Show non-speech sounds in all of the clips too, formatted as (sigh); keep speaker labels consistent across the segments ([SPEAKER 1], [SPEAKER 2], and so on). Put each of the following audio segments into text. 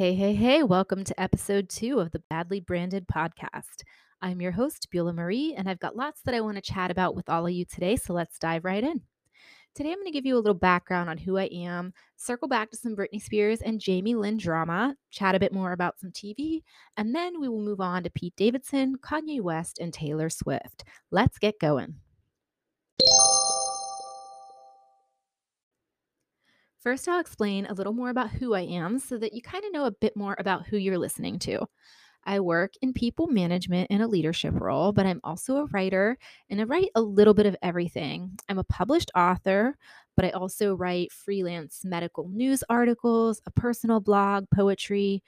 [SPEAKER 1] Hey, hey, hey, welcome to episode two of the Badly Branded podcast. I'm your host, Beulah Marie, and I've got lots that I want to chat about with all of you today, so let's dive right in. Today, I'm going to give you a little background on who I am, circle back to some Britney Spears and Jamie Lynn drama, chat a bit more about some TV, and then we will move on to Pete Davidson, Kanye West, and Taylor Swift. Let's get going. First, I'll explain a little more about who I am so that you kind of know a bit more about who you're listening to. I work in people management in a leadership role, but I'm also a writer and I write a little bit of everything. I'm a published author, but I also write freelance medical news articles, a personal blog, poetry.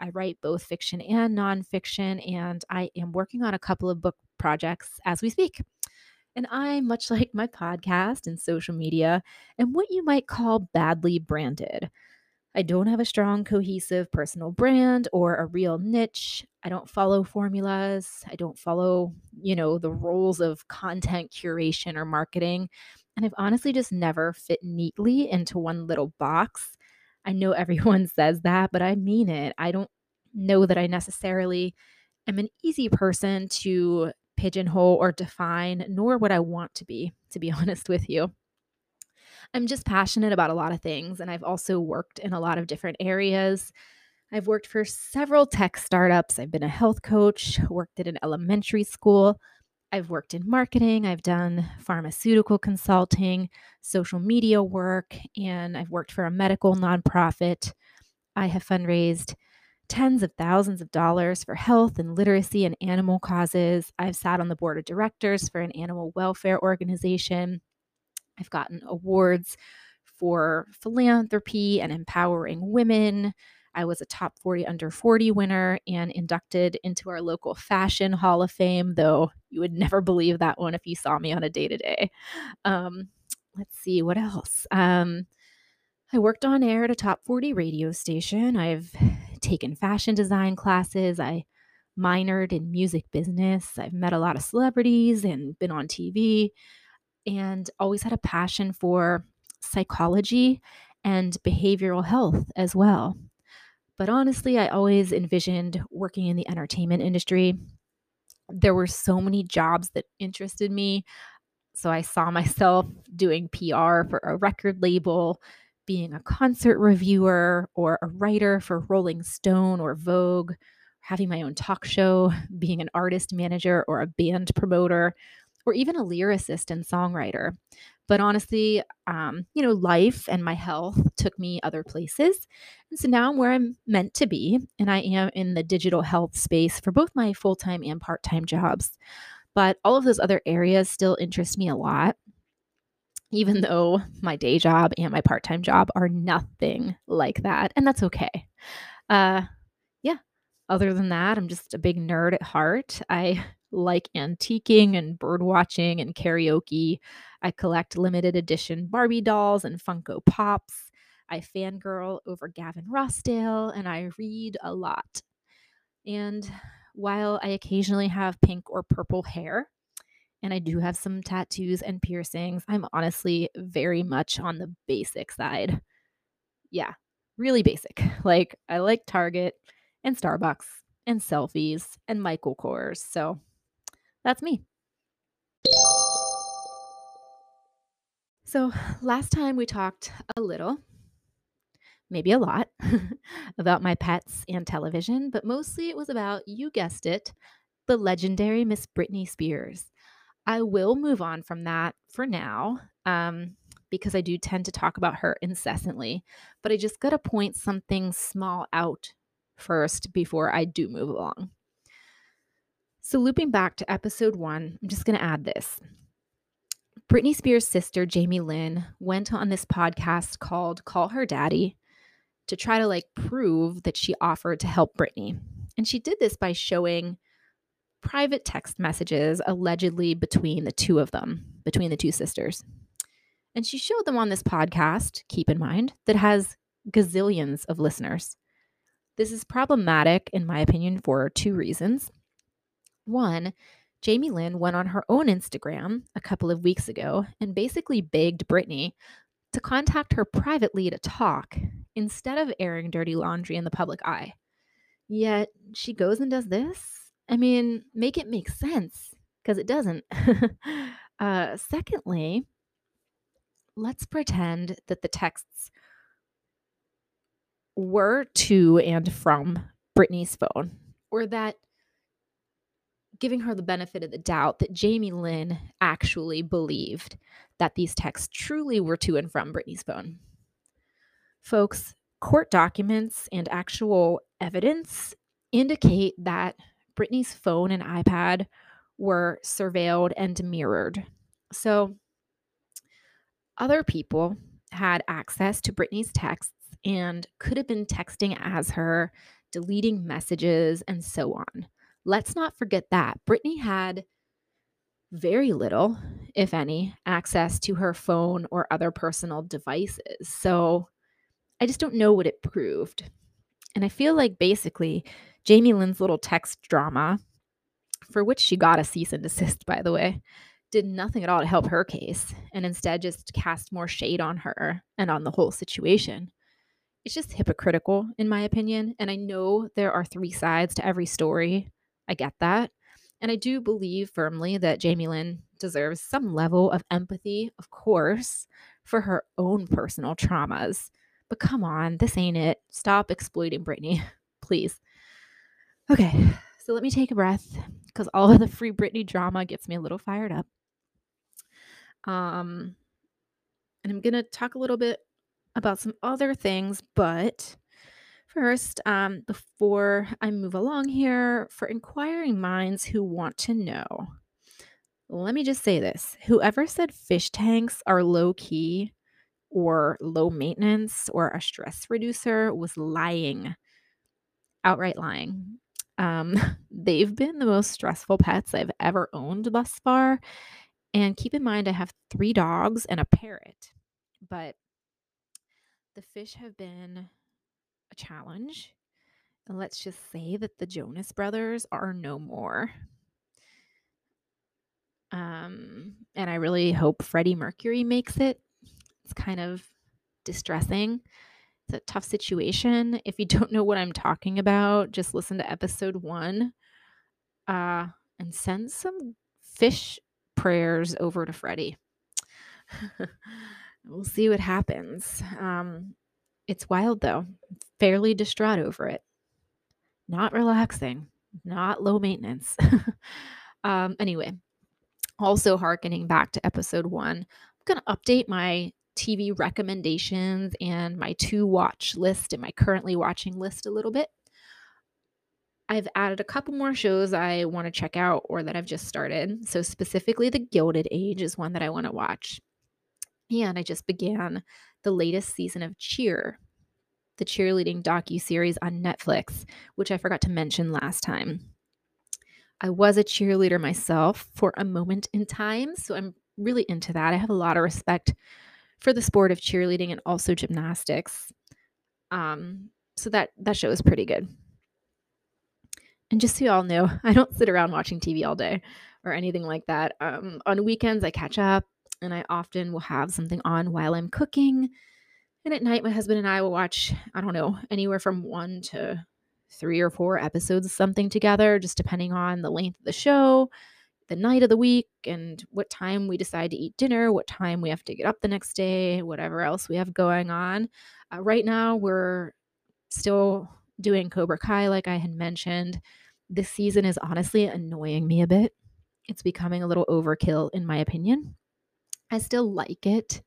[SPEAKER 1] I write both fiction and nonfiction, and I am working on a couple of book projects as we speak. And I, much (laughs) like my podcast and social media, am what you might call badly branded. I don't have a strong, cohesive personal brand or a real niche. I don't follow formulas. I don't follow, you know, the rules of content curation or marketing. And I've honestly just never fit neatly into one little box. I know (laughs) everyone says that, but I mean it. I don't know that I necessarily am an easy person to pigeonhole or define, nor would I want to be, to be (laughs) honest with you. I'm just passionate about a lot of things, and I've also worked in a lot of different areas. I've worked for several tech startups. I've been a health coach, worked at an elementary school. I've worked in marketing, I've done pharmaceutical consulting, social media work, and I've worked for a medical nonprofit. I have fundraised tens of thousands of dollars for health and literacy and animal causes. I've sat on the board of directors for an animal welfare organization. I've gotten awards for philanthropy and empowering women. I was a top 40 under 40 winner and inducted into our local fashion hall of fame, though you would never believe that one if you saw me on a day to day. Let's see, what else? Um, I worked on air at a top 40 radio station. I've taken fashion design classes. I minored in music business. I've met a lot of celebrities and been on TV and always had a passion for psychology and behavioral health as well. But honestly, I always envisioned working in the entertainment industry. There were so many jobs that interested me. So I saw myself doing PR for a record label, being a concert reviewer or a writer for Rolling Stone or Vogue, having my own talk show, (laughs) being an artist manager or a band promoter, or even a lyricist and songwriter. But honestly, um, you know, life and my health took me other places. And so now I'm where I'm meant to be. And I am in the digital health space for both my full time and part time jobs. But all of those other areas still interest me a lot even though my day job and my part time job are nothing like that. And that's okay. Uh, yeah. Other than that, I'm just a big nerd at heart. I like antiquing and bird watching and karaoke. I collect limited edition Barbie dolls and Funko Pops. I fangirl over Gavin Rossdale and I read a lot. And while I occasionally have pink or purple hair, and I do have some tattoos and piercings. I'm honestly very much on the basic side. Yeah, really basic. (laughs) Like, I like Target and Starbucks and selfies and Michael Kors. So that's me. So, last time we talked a little, maybe a lot, (laughs) about my pets and television, but mostly it was about, you guessed it, the legendary Miss Britney Spears. I will move on from that for now um, because I do tend to talk about her incessantly. But I just got to point something small out first before I do move along. So, looping back to episode one, I'm just going to add this. Britney Spears' sister, Jamie Lynn, went on this podcast called Call Her Daddy to try to like prove that she offered to help Britney. And she did this by showing private text messages allegedly between the two of them, between the two sisters. And she showed them on this podcast, keep in mind, that has gazillions of listeners. This is problematic, in my opinion, for two reasons. One, Jamie Lynn went on her own Instagram a couple of weeks ago and basically begged Britney to contact her privately to talk instead of airing dirty laundry in the public eye. Yet she goes and does this? I mean, make it make sense because it doesn't. (laughs) uh, secondly, let's pretend that the texts were to and from Britney's phone, or that giving her the benefit of the doubt that Jamie Lynn actually believed that these texts truly were to and from Britney's phone. Folks, court documents and actual evidence indicate that Britney's phone and iPad were surveilled and mirrored. So, other people had access to Britney's texts and could have been texting as her, deleting messages, and so on. Let's not forget that. Britney had very little, if any, access to her phone or other personal devices. So I just don't know what it proved. And I feel like basically Jamie Lynn's little text drama, for which she got a cease and desist, by the way, did nothing at all to help her case and instead just cast more shade on her and on the whole situation. It's just hypocritical, in my opinion. And I know there are three sides to every story. I get that. And I do believe firmly that Jamie Lynn deserves some level of empathy, of course, for her own personal traumas. But come on, this ain't it. Stop exploiting Britney, (laughs) please. Okay, so let me take a breath because all of the free Britney drama gets me a little fired up. Um, and I'm gonna talk a little bit about some other things, but first, um, before I move along here, for inquiring minds who want to know, let me just say this whoever said fish tanks are low key or low maintenance or a stress reducer was lying, outright lying. Um, (laughs) they've been the most stressful pets I've ever owned thus far. And keep in mind, I have three dogs and a parrot, but the fish have been a challenge. And let's just say that the Jonas brothers are no more. Um, and I really hope Freddie Mercury makes it. It's kind of distressing. It's a tough situation. If you (laughs) don't know what I'm talking about, just listen to episode one uh, and send some fish prayers over to Freddie. (laughs) we'll see what happens. Um, it's wild though, fairly distraught over it. Not relaxing, not low maintenance. (laughs) um, anyway, also harkening back to episode one, I'm going to update my TV recommendations and my to watch list and my currently watching list a little bit. I've added a couple more shows I want to check out or that I've just started. So, specifically, The Gilded Age is one that I want to watch. And I just began the latest season of Cheer, the cheerleading docu series on Netflix, which I forgot to mention last time. I was a cheerleader myself for a moment in time, so I'm really into that. I have a lot of respect for the sport of cheerleading and also gymnastics. Um, so that that show is pretty good. And just so you all know, (laughs) I don't sit around watching TV all day or anything like that. Um, on weekends, I catch up and I often will have something on while I'm cooking. And at night, my husband and I will watch, I don't know, anywhere from one to three or four episodes of something together, just depending on the length of the show, the night of the week, and what time we decide to eat dinner, what time we have to get up the next day, whatever else we have going on. Uh, right now, we're still doing Cobra Kai, like I had mentioned. This season is honestly annoying me a bit. It's becoming a little overkill, in my opinion. I still like it,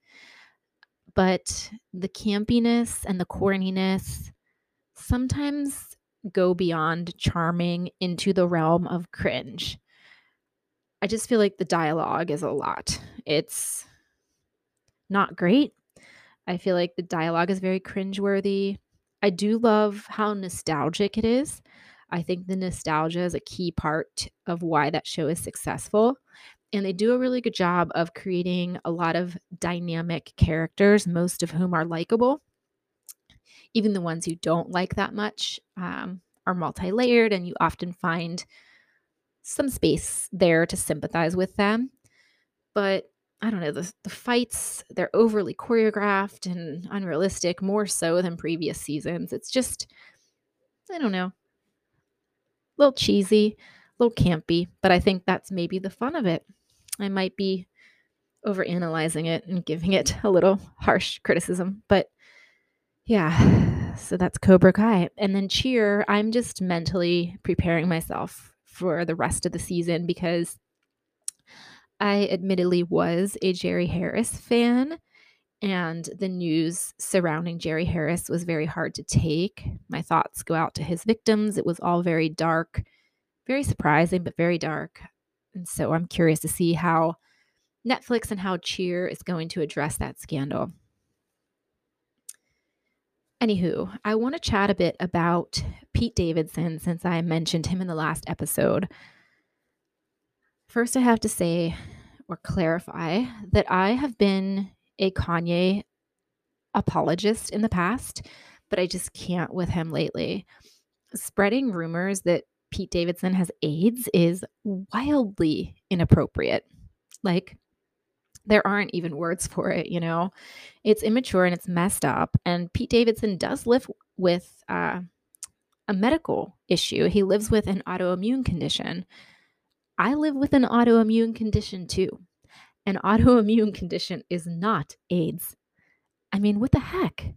[SPEAKER 1] but the campiness and the corniness sometimes go beyond charming into the realm of cringe. I just feel like the dialogue is a lot. It's not great. I feel like the dialogue is very cringeworthy. I do love how nostalgic it is. I think the nostalgia is a key part of why that show is successful and they do a really good job of creating a lot of dynamic characters, most of whom are likable. Even the ones you don't like that much um, are multi layered, and you often find some space there to sympathize with them. But I don't know, the, the fights, they're overly choreographed and unrealistic, more so than previous seasons. It's just, I don't know, a little cheesy, a little campy, but I think that's maybe the fun of it. I might be over analyzing it and giving it a little harsh criticism, but yeah, (sighs) so that's Cobra Kai. And then Cheer, I'm just mentally preparing myself for the rest of the season because I admittedly was a Jerry Harris fan, and the news surrounding Jerry Harris was very hard to take. My thoughts go out to his victims. It was all very dark, very surprising, but very dark. And so I'm curious to see how Netflix and how Cheer is going to address that scandal. Anywho, I want to chat a bit about Pete Davidson since I mentioned him in the last episode. First, I have to say or clarify that I have been a Kanye apologist in the past, but I just can't with him lately. Spreading rumors that Pete Davidson has AIDS is wildly inappropriate. Like, there aren't even words for it, you know? It's immature and it's messed up. And Pete Davidson does live with uh, a medical issue. He lives with an autoimmune condition. I live with an autoimmune condition too. An (laughs) autoimmune condition is not AIDS. I mean, what the heck?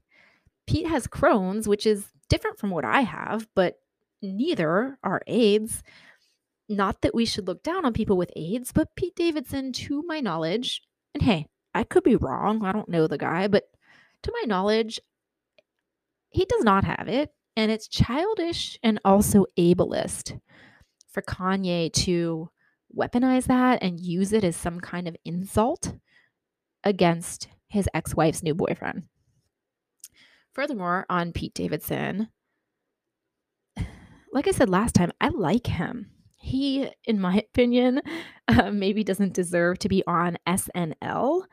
[SPEAKER 1] Pete has Crohn's, which is different from what I have, but neither are AIDS. Not that we should look down on people with AIDS, but Pete Davidson, to my knowledge, and hey, I could be wrong. I don't know the guy, but to my knowledge, he does not have it. And it's childish and also ableist for Kanye to weaponize that and use it as some kind of insult against his ex wife's new boyfriend. Furthermore, on Pete Davidson, (sighs) like I said last time, I like him. He, in my (laughs) opinion, uh, maybe doesn't deserve to be on SNL.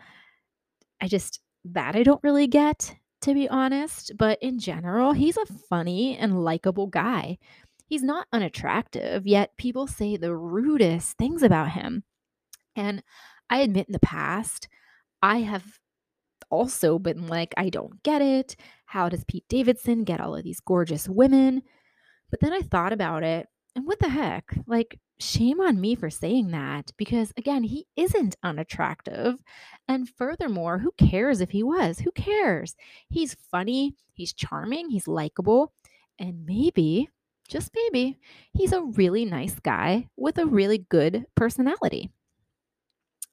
[SPEAKER 1] I just, that I don't really get, to be honest. But in general, he's a funny and likable guy. He's not unattractive, yet people say the rudest things about him. And I admit in the past, I have also been like, I don't get it. How does Pete Davidson get all of these gorgeous women? But then I thought about it, and what the heck? Like, shame on me for saying that because, again, he isn't unattractive. And furthermore, who cares if he was? Who cares? He's funny, he's charming, he's likable, and maybe just maybe, he's a really nice guy with a really good personality.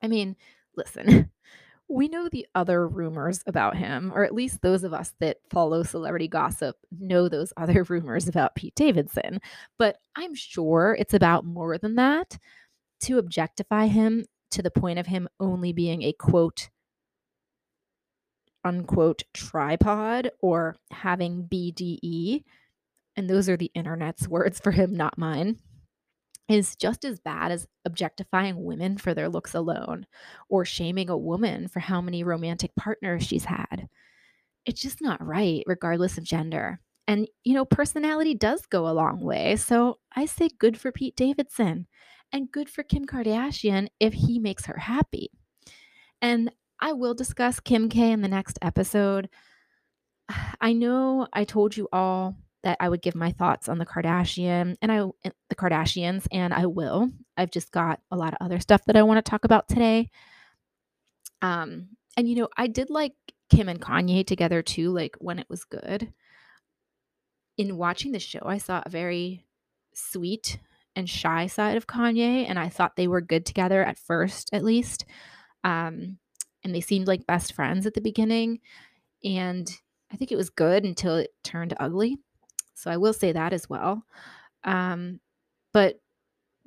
[SPEAKER 1] I mean, listen, (laughs) we know the other rumors about him, or at least those of us that follow celebrity gossip know those other (laughs) rumors about Pete Davidson. But I'm sure it's about more than that to objectify him to the point of him only being a quote, unquote tripod or having BDE and those are the internet's (laughs) words for him, not mine, is just as bad as objectifying women for their looks alone or shaming a woman for how many romantic partners she's had. It's just not right, regardless of gender. And, you know, personality does go a long way. So I say good for Pete Davidson and good for Kim Kardashian if he makes her happy. And I will discuss Kim K in the next episode. (sighs) I know I told you all that I would give my thoughts on the Kardashian and I the Kardashians and I will. I've just got a lot of other stuff that I want to talk about today. Um and you know, I did like Kim and Kanye together too like when it was good. In watching the show, I saw a very sweet and shy side of Kanye and I thought they were good together at first at least. Um and they seemed like best friends at the beginning and I think it was good until it turned ugly. So I will say that as well. Um, but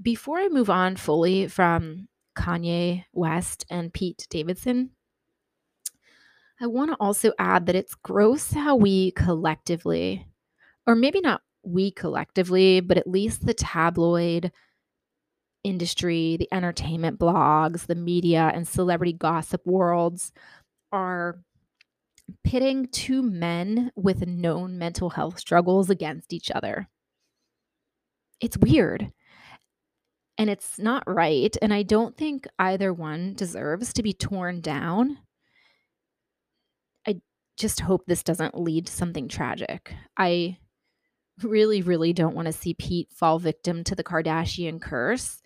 [SPEAKER 1] before I move on fully from Kanye West and Pete Davidson, I want to also add that it's gross how we collectively, or maybe not we collectively, but at least the tabloid industry, the entertainment blogs, the media, and celebrity gossip worlds are pitting two men with known mental health struggles against each other. It's weird. And it's not right. And I don't think either one deserves to be torn down. I just hope this doesn't lead to something tragic. I really, really don't want to see Pete fall victim to the Kardashian curse.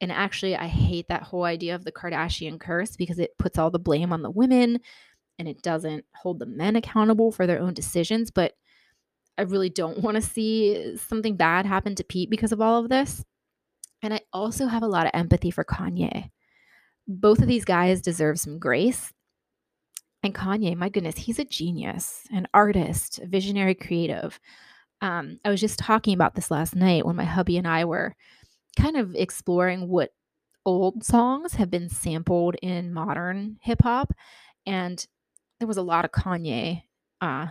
[SPEAKER 1] And actually, I hate that whole idea of the Kardashian curse because it puts all the blame on the women and it doesn't hold the men accountable for their own decisions. But I really don't want to see something bad happen to Pete because of all of this. And I also have a lot of empathy for Kanye. Both of these guys deserve some grace. And Kanye, my goodness, he's a genius, an artist, a visionary creative. Um, I was just talking about this last night when my hubby and I were kind of exploring what old songs have been sampled in modern hip hop. And there was a lot of Kanye uh,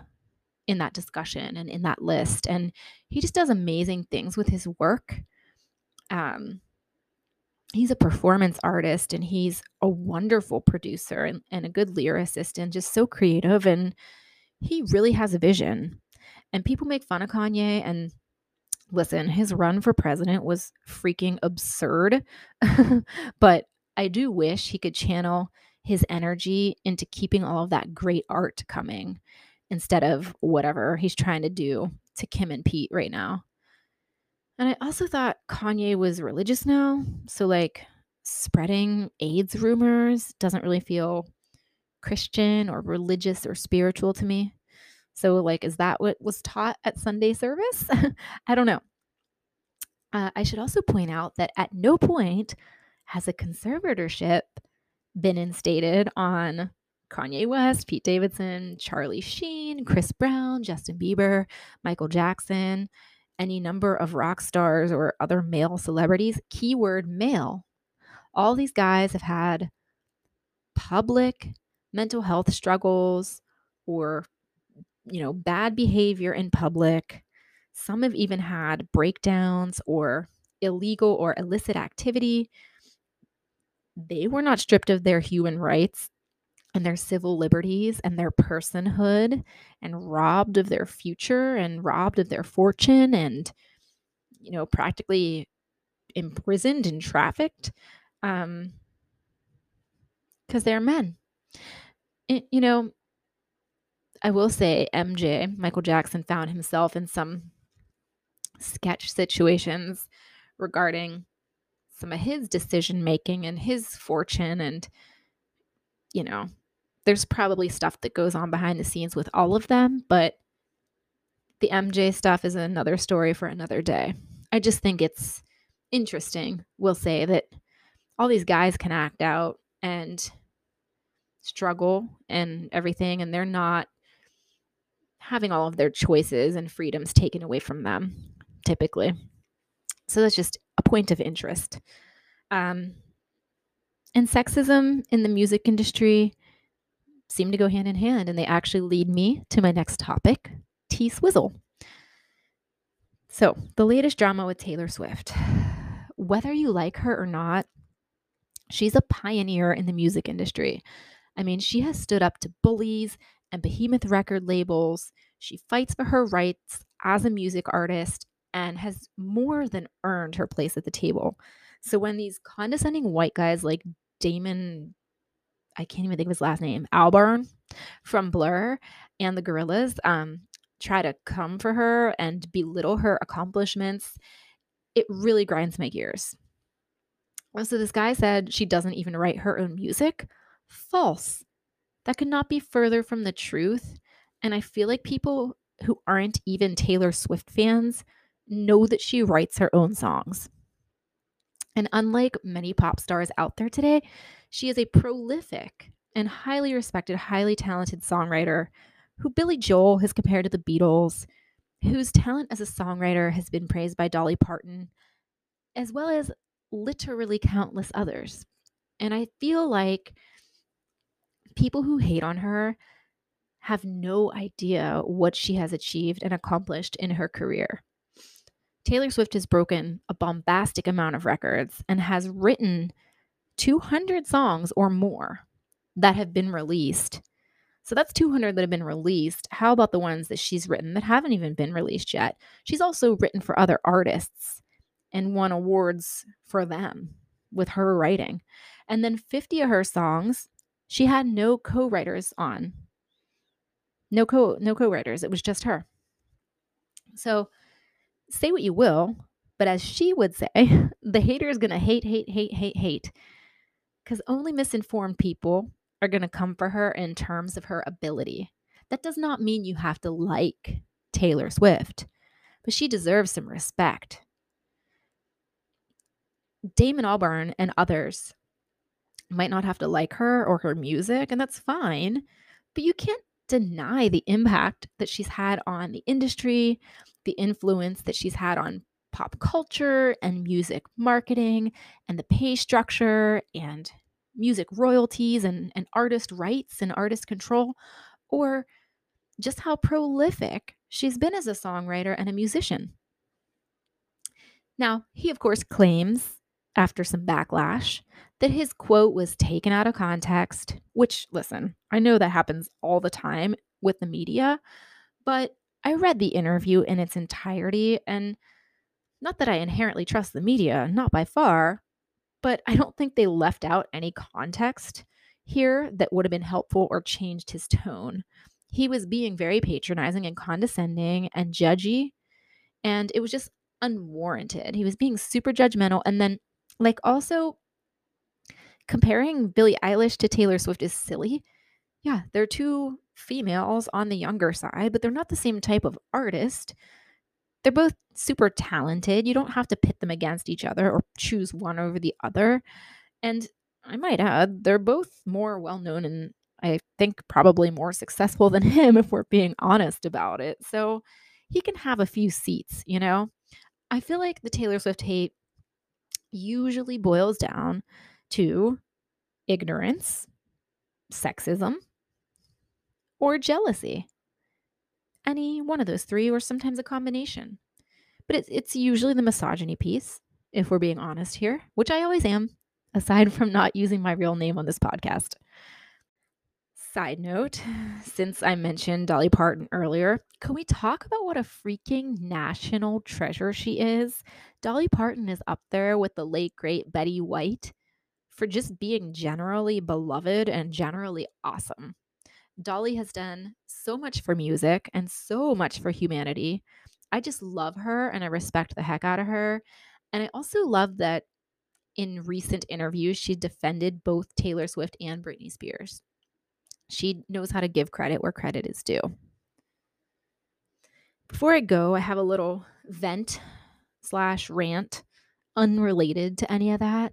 [SPEAKER 1] in that discussion and in that list. And he just does amazing things with his work. Um, he's a performance artist and he's a wonderful producer and, and a good lyricist and just so creative. And he really has a vision. And people make fun of Kanye and listen, his run for president was freaking absurd. (laughs) but I do wish he could channel his energy into keeping all of that great art coming instead of whatever he's trying to do to Kim and Pete right now. And I also thought Kanye was religious now. So, like, spreading AIDS rumors doesn't really feel Christian or religious or spiritual to me. So, like, is that what was taught at Sunday service? (laughs) I don't know. Uh, I should also point out that at no point has a conservatorship been instated on Kanye West, Pete Davidson, Charlie Sheen, Chris Brown, Justin Bieber, Michael Jackson, any number of rock stars or other male celebrities. Keyword male. All these guys have had public mental health struggles or you know bad behavior in public some have even had breakdowns or illegal or illicit activity they were not stripped of their human rights and their civil liberties and their personhood and robbed of their future and robbed of their fortune and you know practically imprisoned and trafficked um because they're men. It, you know i will say mj michael jackson found himself in some sketch situations regarding some of his decision making and his fortune and you know there's probably stuff that goes on behind the scenes with all of them, but the MJ stuff is another story for another day. I just think it's interesting, we'll say, that all these guys can act out and struggle and everything, and they're not having all of their choices and freedoms taken away from them, typically. So that's just a point of interest. Um, and sexism in the music industry seem to go hand in hand, and they actually lead me to my next topic T Swizzle. So, the latest drama with Taylor Swift. Whether you like her or not, she's a pioneer in the music industry. I mean, she has stood up to bullies and behemoth record labels. She fights for her rights as a music artist and has more than earned her place at the table. So when these condescending white guys like Damon I can't even think of his last name, Albarn from Blur and the Gorillaz, um, try to come for her and belittle her accomplishments. It really grinds my gears. So this guy said she doesn't even write her own music. False. That could not be further from the truth. And I feel like people who aren't even Taylor Swift fans know that she writes her own songs. And unlike many pop stars out there today, she is a prolific and highly respected, highly talented songwriter who Billy Joel has compared to the Beatles, whose talent as a songwriter has been praised by Dolly Parton, as well as literally countless others. And I feel like people who hate on her have no idea what she has achieved and accomplished in her career. Taylor Swift has broken a bombastic amount of records and has written 200 songs or more that have been released. So that's 200 that have been released. How about the ones that she's written that haven't even been released yet? She's also written for other artists and won awards for them with her writing. And then 50 of her songs, she had no co-writers on. No co no co-writers. It was just her. So say what you will, but as she would say, (laughs) the hater is going to hate, hate, hate, hate, hate. Because only misinformed people are going to come for her in terms of her ability. That does not mean you have to like Taylor Swift, but she deserves some respect. Damon Albarn and others might not have to like her or her music, and that's fine, but you can't deny the impact that she's had on the industry, the influence that she's had on pop culture and music marketing and the pay structure and music royalties and, and artist rights and artist control, or just how prolific she's been as a songwriter and a musician. Now, he, of course, claims, after some backlash, that his quote was taken out of context, which, listen, I know that happens all the time with the media, but I read the interview in its entirety, and not that I inherently trust the media, not by far, but I don't think they left out any context here that would have been helpful or changed his tone. He was being very patronizing and condescending and judgy, and it was just unwarranted. He was being super judgmental. And then, like, also comparing Billie Eilish to Taylor Swift is silly. Yeah, they're two females on the younger side, but they're not the same type of artist. They're both super talented. You don't have to pit them against each other or choose one over the other. And I might add, they're both more well known and I think probably more successful than (laughs) him if we're being honest about it. So he can have a few seats, you know? I feel like the Taylor Swift hate usually boils down to ignorance, sexism, or jealousy. Any one of those three, or sometimes a combination. But it's, it's usually the misogyny piece, if we're being honest here, which I always am, aside from not using my real name on this podcast. Side note, since I mentioned Dolly Parton earlier, can we talk about what a freaking national treasure she is? Dolly Parton is up there with the late, great Betty White for just being generally beloved and generally awesome. Dolly has done so much for music and so much for humanity. I just love her and I respect the heck out of her. And I also love that in recent interviews, she defended both Taylor Swift and Britney Spears. She knows how to give credit where credit is due. Before I go, I have a little vent slash rant unrelated to any of that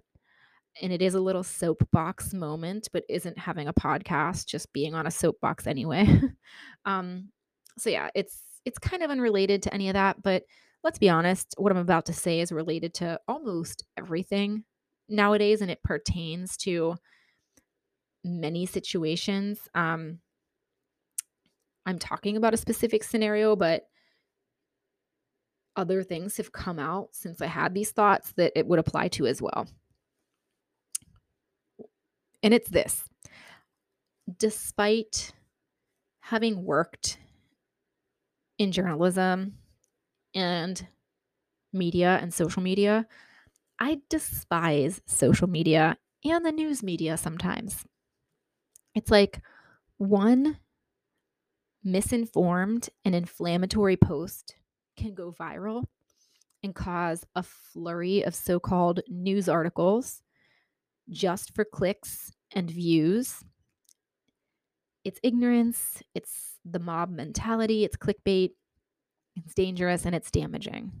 [SPEAKER 1] and it is a little soapbox moment, but isn't having a podcast, just being on a soapbox anyway. (laughs) um, so yeah, it's it's kind of unrelated to any of that, but let's be honest, what I'm about to say is related to almost everything nowadays, and it pertains to many situations. Um, I'm talking about a specific scenario, but other things have come out since I had these thoughts that it would apply to as well. And it's this despite having worked in journalism and media and social media, I despise social media and the news media sometimes. It's like one misinformed and inflammatory post can go viral and cause a flurry of so called news articles just for clicks and views. It's ignorance, it's the mob mentality, it's clickbait, it's dangerous, and it's damaging.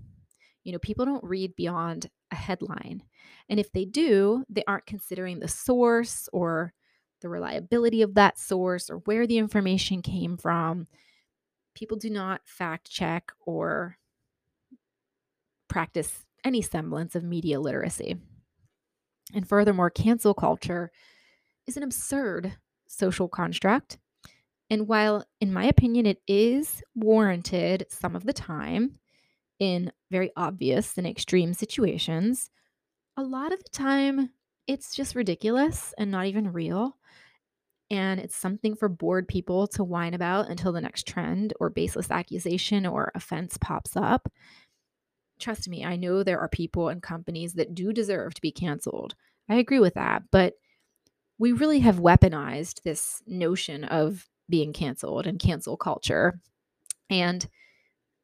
[SPEAKER 1] You know, people don't read beyond a headline. And if they do, they aren't considering the source or the reliability of that source or where the information came from. People do not fact check or practice any semblance of media literacy. And furthermore, cancel culture is an absurd social construct. And while, in my opinion, it is warranted some of the time in very obvious and extreme situations, a lot of the time it's just ridiculous and not even real. And it's something for bored people to whine about until the next trend or baseless accusation or offense pops up. Trust me, I know there are people and companies that do deserve to be canceled. I agree with that. But we really have weaponized this notion of being canceled and cancel culture. And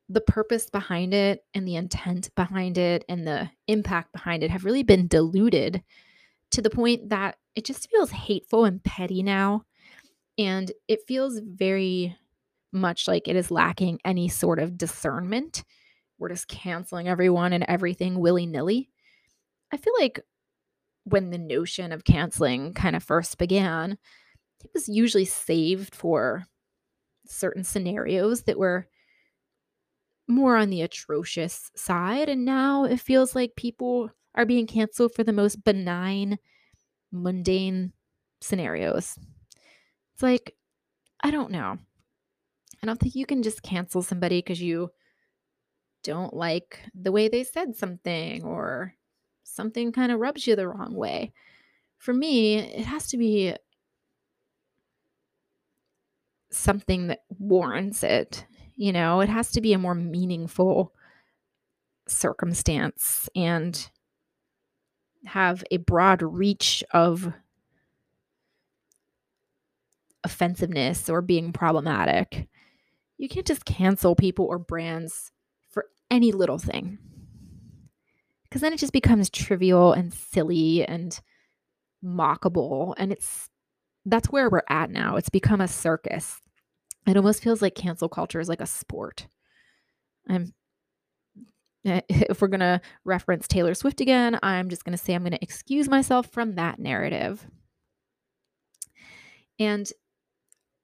[SPEAKER 1] the purpose behind it and the intent behind it and the impact behind it have really been diluted to the point that it just feels hateful and petty now. And it feels very much like it is lacking any sort of discernment. We're just canceling everyone and everything willy nilly. I feel like when the notion of canceling kind of first began, it was usually saved for certain scenarios that were more on the atrocious side. And now it feels like people are being canceled for the most benign, mundane scenarios. It's like, I don't know. I don't think you can just cancel somebody because you don't like the way they said something or something kind of rubs you the wrong way. For me, it has to be something that warrants it. You know, it has to be a more meaningful circumstance and have a broad reach of offensiveness or being problematic. You can't just cancel people or brands any little thing. Because then it just becomes trivial and silly and mockable and it's that's where we're at now. It's become a circus. It almost feels like cancel culture is like a sport. I'm eh, (laughs) if we're going to reference taylor swift again i'm just going to say i'm going to excuse myself from that narrative. And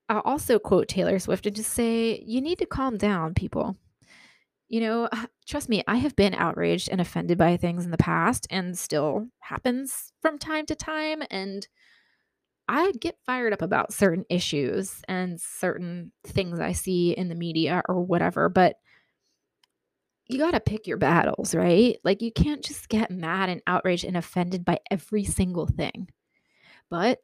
[SPEAKER 1] i'll also quote taylor swift and just say you need to calm down people you know, uh, trust me, I have been outraged and offended by things in the past and still happens from time to time. And I get fired up about certain issues and certain things I see in the media or whatever, but you got to pick your battles, right? Like, you can't just get mad and outraged and offended by every single thing. But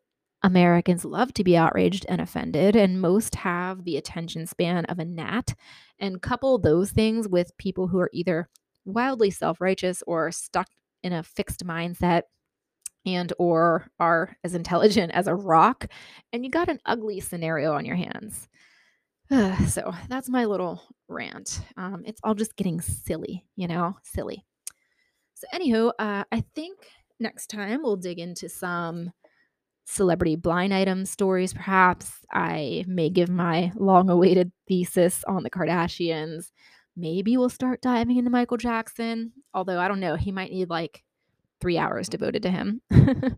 [SPEAKER 1] Americans love to be outraged and offended, and most have the attention span of a gnat. And couple those things with people who are either wildly self-righteous or stuck in a fixed mindset and or are as intelligent as a rock and you got an ugly scenario on your hands (sighs) so that's my little rant um, it's all just getting silly you know silly so anywho uh, i think next time we'll dig into some celebrity blind item stories, perhaps. I may give my long awaited thesis on the Kardashians. Maybe we'll start diving into Michael Jackson, although I don't know, he might need like three hours devoted to him. (laughs)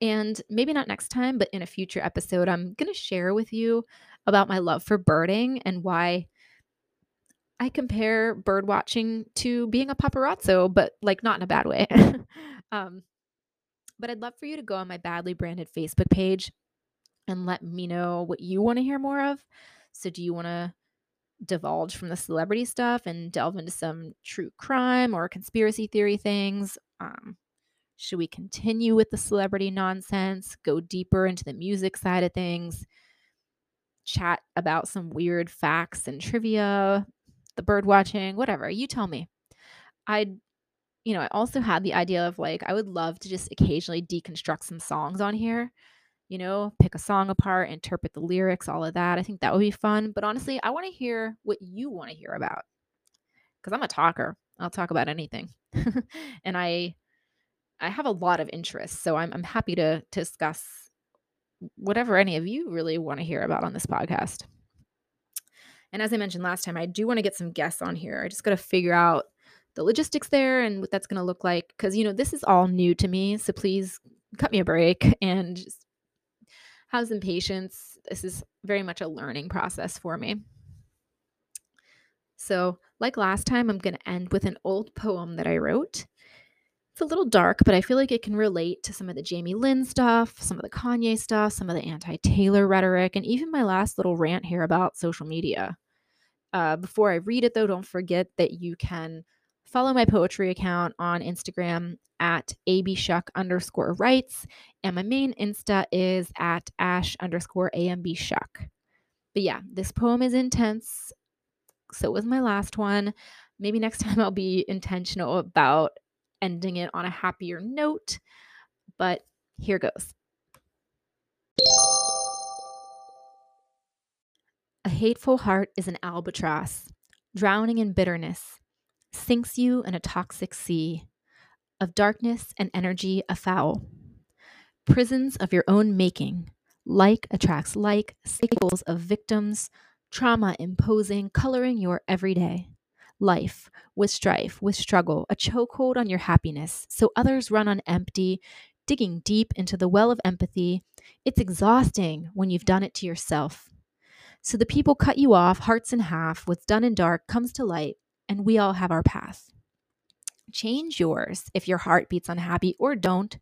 [SPEAKER 1] and maybe not next time, but in a future episode, I'm going to share with you about my love for birding and why I compare bird watching to being a paparazzo, but like not in a bad way. (laughs) um, but I'd love for you to go on my badly branded Facebook page and let me know what you want to hear more of. So, do you want to divulge from the celebrity stuff and delve into some true crime or conspiracy theory things? Um, should we continue with the celebrity nonsense, go deeper into the music side of things, chat about some weird facts and trivia, the bird watching, whatever? You tell me. I'd you know, I also had the idea of like, I would love to just occasionally deconstruct some songs on here, you know, pick a song apart, interpret the lyrics, all of that. I think that would be fun. But honestly, I want to hear what you want to hear about because I'm a talker. I'll talk about anything. (laughs) and I, I have a lot of interests. So I'm, I'm happy to, to discuss whatever any of you really want to hear about on this podcast. And as I mentioned last time, I do want to get some guests on here. I just got to figure out the logistics there and what that's going to look like because you know this is all new to me so please cut me a break (laughs) and just have some patience. This is very much a learning process for me. So like last time i'm going to end with an old poem that i wrote. It's a little dark but i feel like it can relate to some of the jamie lynn stuff some of the kanye stuff some of the anti-taylor rhetoric and even my last little rant here about social media. Uh, before i read it though don't forget that you can follow my poetry account on Instagram at abshuck underscore writes. And my main Insta is at ash underscore ambshuck. But yeah, this poem is intense. So was my last one. Maybe next (laughs) time I'll be intentional about ending it on a happier note, but here goes. A hateful heart is an albatross, drowning in bitterness, sinks you in a toxic sea of darkness and energy afoul. Prisons of your own making, like attracts like, cycles of victims, trauma imposing, coloring your everyday life with strife, with struggle, a chokehold on your happiness, so others run on empty, digging deep into the well of empathy. It's exhausting when you've done it to yourself. So the people cut you off, hearts in half, what's done in dark comes to light, and we all have our path. Change yours if your heart beats unhappy or don't,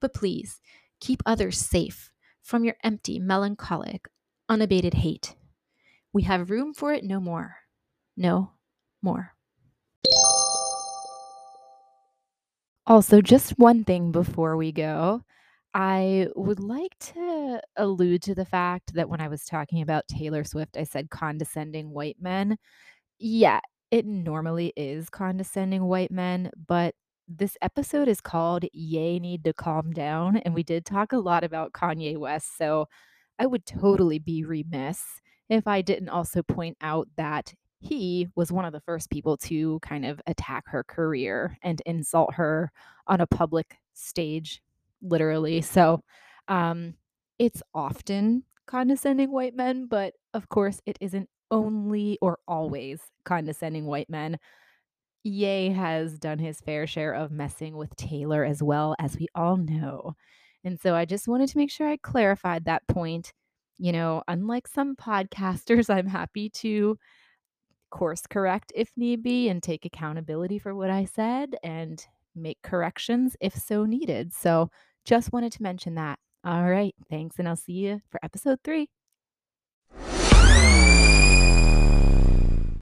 [SPEAKER 1] but please keep others safe from your empty, melancholic, unabated hate. We have room for it no more. No more. Also, just one thing before we go. I would like to allude to the fact that when I was talking about Taylor Swift, I said condescending white men. Yeah, it normally is condescending white men, but this episode is called Ye Need to Calm Down, and we did talk a lot about Kanye West, so I would totally be remiss if I didn't also point out that he was one of the first people to kind of attack her career and insult her on a public stage, literally. So um, it's often condescending white men, but of course, it isn't only or always condescending white men. Ye has done his fair share of messing with Taylor as well, as we all know. And so I just wanted to make sure I clarified that point. You know, unlike some podcasters, I'm happy to course correct if need be and take accountability for what I said and make corrections if so needed. So just wanted to mention that. All right. Thanks. And I'll see you for episode three.